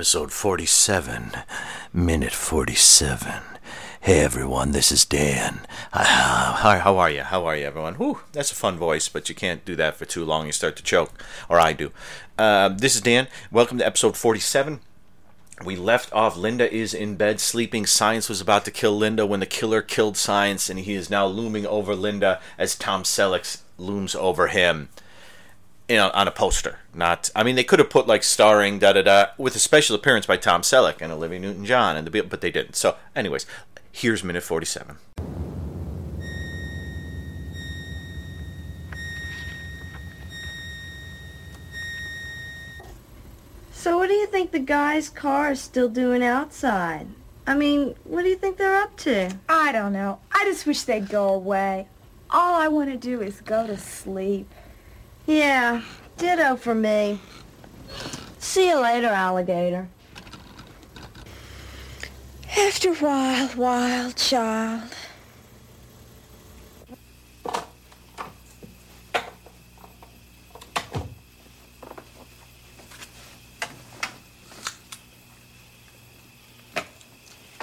Episode 47, minute 47. Hey everyone, this is Dan. Uh, hi, how are you? How are you, everyone? Whew, that's a fun voice, but you can't do that for too long. You start to choke, or I do. Uh, this is Dan. Welcome to episode 47. We left off. Linda is in bed sleeping. Science was about to kill Linda when the killer killed Science, and he is now looming over Linda as Tom Selleck looms over him you know, on a poster. Not, I mean, they could have put like starring da da da with a special appearance by Tom Selleck and Olivia Newton-John, and the but they didn't. So, anyways, here's minute forty-seven. So what do you think the guy's car is still doing outside? I mean, what do you think they're up to? I don't know. I just wish they'd go away. All I want to do is go to sleep. Yeah, ditto for me. See you later, alligator. After a while, wild child.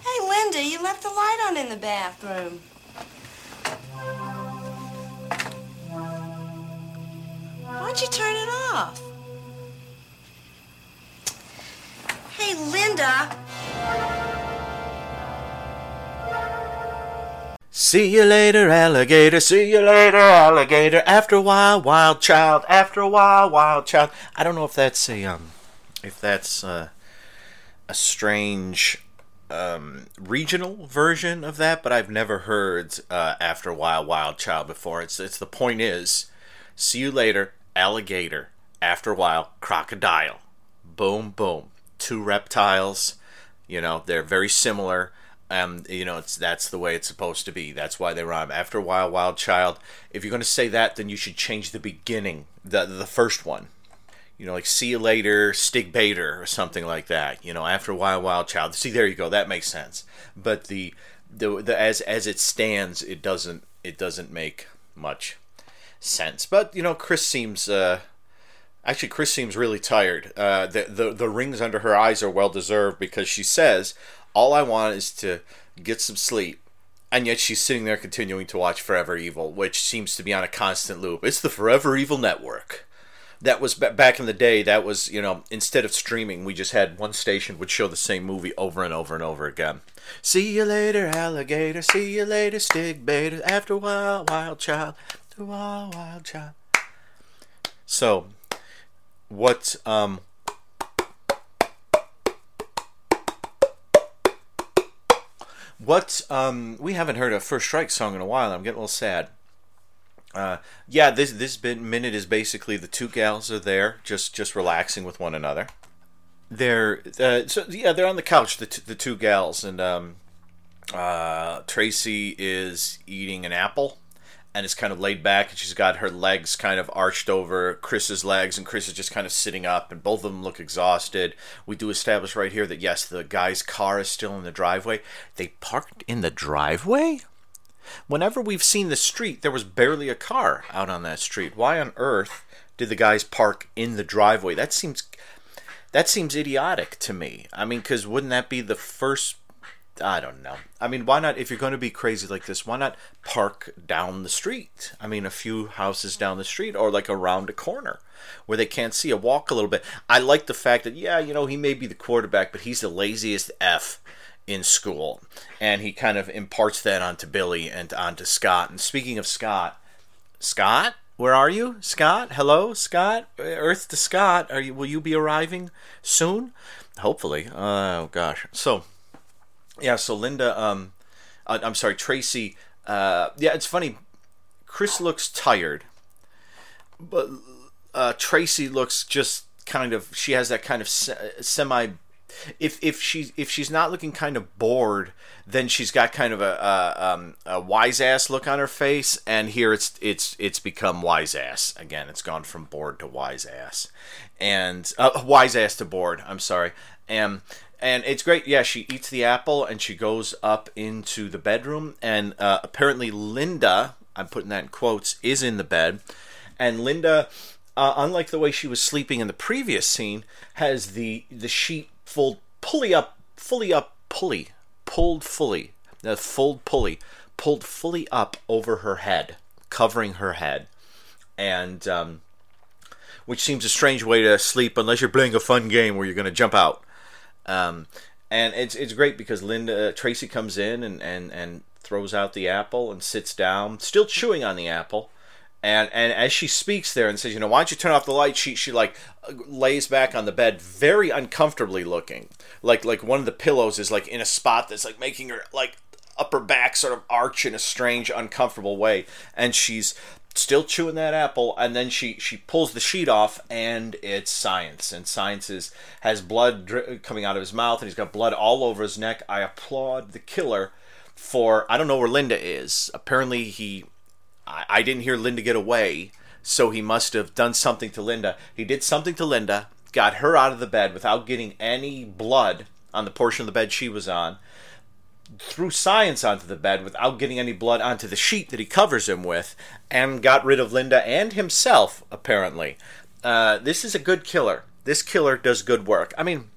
Hey, Linda, you left the light on in the bathroom. Why'd you turn it off? Hey, Linda. See you later, alligator. See you later, alligator. After a while, wild child. After a while, wild child. I don't know if that's a um, if that's uh, a strange um, regional version of that, but I've never heard uh, "After a While, Wild Child" before. It's it's the point is, see you later, alligator. After a while, crocodile. Boom, boom. Two reptiles. You know they're very similar. Um, you know it's that's the way it's supposed to be. That's why they rhyme. After a while, wild child. If you're going to say that, then you should change the beginning, the the first one you know, like see you later, Stig Bader or something like that. You know, after a while, Wild Child. See, there you go. That makes sense. But the the, the as as it stands, it doesn't it doesn't make much sense. But you know, Chris seems uh, actually Chris seems really tired. Uh, the the the rings under her eyes are well deserved because she says, "All I want is to get some sleep." And yet she's sitting there continuing to watch Forever Evil, which seems to be on a constant loop. It's the Forever Evil Network that was back in the day that was you know instead of streaming we just had one station would show the same movie over and over and over again see you later alligator see you later Stig Bader after a while wild child wild child. So what um what um we haven't heard a Firstryke song in a while. I'm getting a little sad. Uh, yeah, this this bit, minute is basically the two gals are there, just just relaxing with one another. They're uh, so yeah, they're on the couch, the t- the two gals, and um, uh, Tracy is eating an apple, and is kind of laid back, and she's got her legs kind of arched over Chris's legs, and Chris is just kind of sitting up, and both of them look exhausted. We do establish right here that yes, the guy's car is still in the driveway. They parked in the driveway. Whenever we've seen the street, there was barely a car out on that street. Why on earth did the guys park in the driveway? That seems that seems idiotic to me. I mean, because wouldn't that be the first? I don't know. I mean, why not? If you're going to be crazy like this, why not park down the street? I mean, a few houses down the street, or like around a corner where they can't see a walk a little bit. I like the fact that yeah, you know, he may be the quarterback, but he's the laziest f in school. And he kind of imparts that onto Billy and onto Scott. And speaking of Scott, Scott, where are you? Scott? Hello, Scott? Earth to Scott. Are you will you be arriving soon? Hopefully. Oh gosh. So yeah, so Linda um uh, I'm sorry, Tracy uh yeah, it's funny. Chris looks tired. But uh Tracy looks just kind of she has that kind of semi if if she's if she's not looking kind of bored, then she's got kind of a, a, um, a wise ass look on her face, and here it's it's it's become wise ass again. It's gone from bored to wise ass, and uh, wise ass to bored. I'm sorry, and and it's great. Yeah, she eats the apple and she goes up into the bedroom, and uh, apparently Linda, I'm putting that in quotes, is in the bed, and Linda. Uh, unlike the way she was sleeping in the previous scene, has the the sheet full pulley up, fully up, pulley, pulled fully, the fold pulley, pulled fully up over her head, covering her head, and um, which seems a strange way to sleep unless you're playing a fun game where you're going to jump out. Um, and it's it's great because Linda Tracy comes in and, and, and throws out the apple and sits down, still chewing on the apple. And and as she speaks there and says, you know, why don't you turn off the light? She she like lays back on the bed, very uncomfortably looking, like like one of the pillows is like in a spot that's like making her like upper back sort of arch in a strange, uncomfortable way, and she's still chewing that apple and then she she pulls the sheet off and it's science. And science is has blood dri- coming out of his mouth and he's got blood all over his neck. I applaud the killer for i don't know where linda is. Apparently he I, I didn't hear Linda get away, so he must have done something to Linda. He did something to Linda, got her out of the bed without getting any blood on the portion of the bed she was on, threw science onto the bed without getting any blood onto the sheet that he covers him with, and got rid of Linda and himself, apparently. Uh, this is a good killer. This killer does good work. I mean,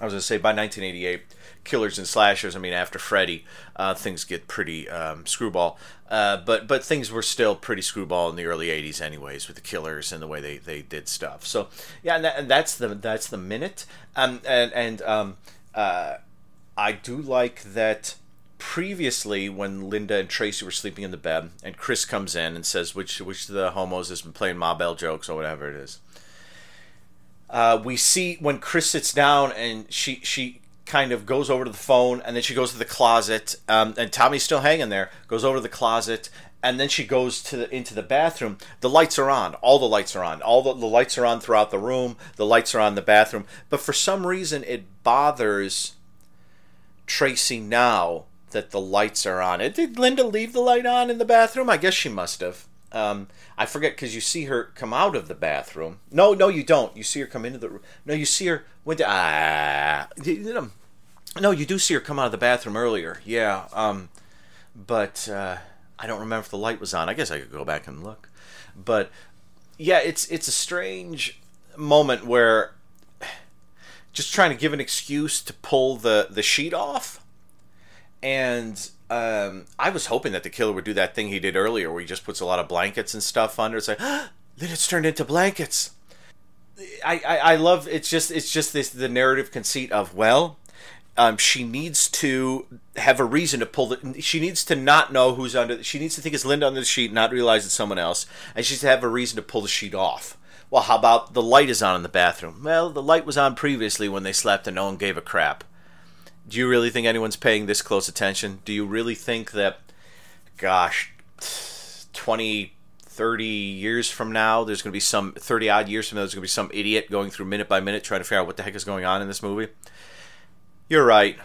I was going to say by 1988, killers and slashers. I mean, after Freddy, uh, things get pretty um, screwball. Uh, but but things were still pretty screwball in the early '80s, anyways, with the killers and the way they, they did stuff. So yeah, and, that, and that's the that's the minute. Um, and and um, uh, I do like that. Previously, when Linda and Tracy were sleeping in the bed, and Chris comes in and says, "Which which of the homos has been playing Ma Bell jokes or whatever it is." Uh, we see when Chris sits down and she she kind of goes over to the phone and then she goes to the closet um, and tommy's still hanging there goes over to the closet and then she goes to the, into the bathroom the lights are on all the lights are on all the, the lights are on throughout the room the lights are on the bathroom but for some reason it bothers tracy now that the lights are on did linda leave the light on in the bathroom i guess she must have um, I forget because you see her come out of the bathroom. No, no, you don't. You see her come into the room. No, you see her went to ah. No, you do see her come out of the bathroom earlier. Yeah. Um, but uh, I don't remember if the light was on. I guess I could go back and look. But yeah, it's it's a strange moment where just trying to give an excuse to pull the the sheet off, and um, I was hoping that the killer would do that thing he did earlier, where he just puts a lot of blankets and stuff under. It's like, then it's turned into blankets. I, I, I love it's just it's just this the narrative conceit of well um, she needs to have a reason to pull the. She needs to not know who's under. She needs to think it's Linda under the sheet, not realize it's someone else, and she's to have a reason to pull the sheet off. Well, how about the light is on in the bathroom? Well, the light was on previously when they slept, and no one gave a crap. Do you really think anyone's paying this close attention? Do you really think that, gosh, 20, 30 years from now, there's going to be some 30 odd years from now, there's going to be some idiot going through minute by minute trying to figure out what the heck is going on in this movie? You're right.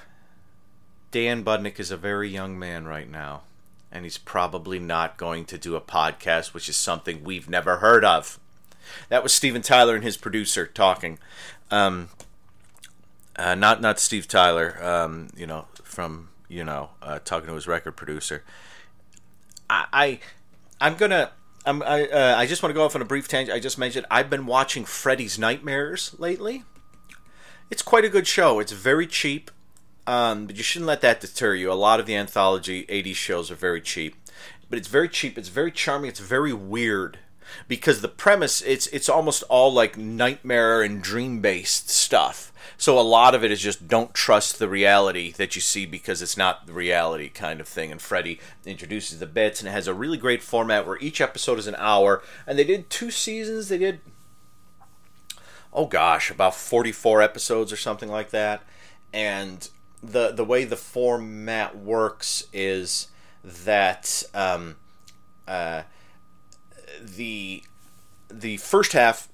Dan Budnick is a very young man right now, and he's probably not going to do a podcast, which is something we've never heard of. That was Steven Tyler and his producer talking. Um, uh, not not Steve Tyler, um, you know, from you know, uh, talking to his record producer. I, I I'm gonna I'm, I uh, I just want to go off on a brief tangent. I just mentioned I've been watching Freddy's Nightmares lately it's quite a good show. It's very cheap, um, but you shouldn't let that deter you. A lot of the anthology 80s shows are very cheap, but it's very cheap. It's very charming. It's very weird because the premise it's it's almost all like nightmare and dream based stuff. So a lot of it is just don't trust the reality that you see because it's not the reality kind of thing. And Freddy introduces the bits and it has a really great format where each episode is an hour. And they did two seasons. They did oh gosh, about 44 episodes or something like that. And the the way the format works is that um, uh, the the first half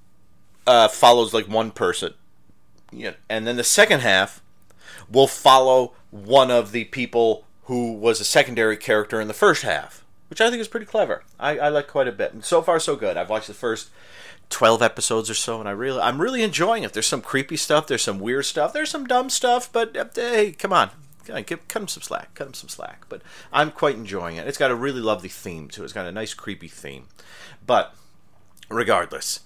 uh, follows like one person you know, and then the second half will follow one of the people who was a secondary character in the first half, which I think is pretty clever. I, I like quite a bit. And so far, so good. I've watched the first twelve episodes or so, and I really, I'm really enjoying it. There's some creepy stuff. There's some weird stuff. There's some dumb stuff. But uh, hey, come on, Give, cut him some slack. Cut him some slack. But I'm quite enjoying it. It's got a really lovely theme too. It's got a nice creepy theme. But regardless,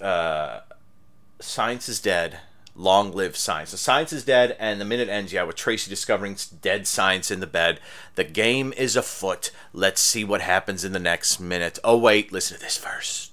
uh, science is dead. Long live science. The science is dead, and the minute ends, yeah, with Tracy discovering dead science in the bed. The game is afoot. Let's see what happens in the next minute. Oh, wait, listen to this first.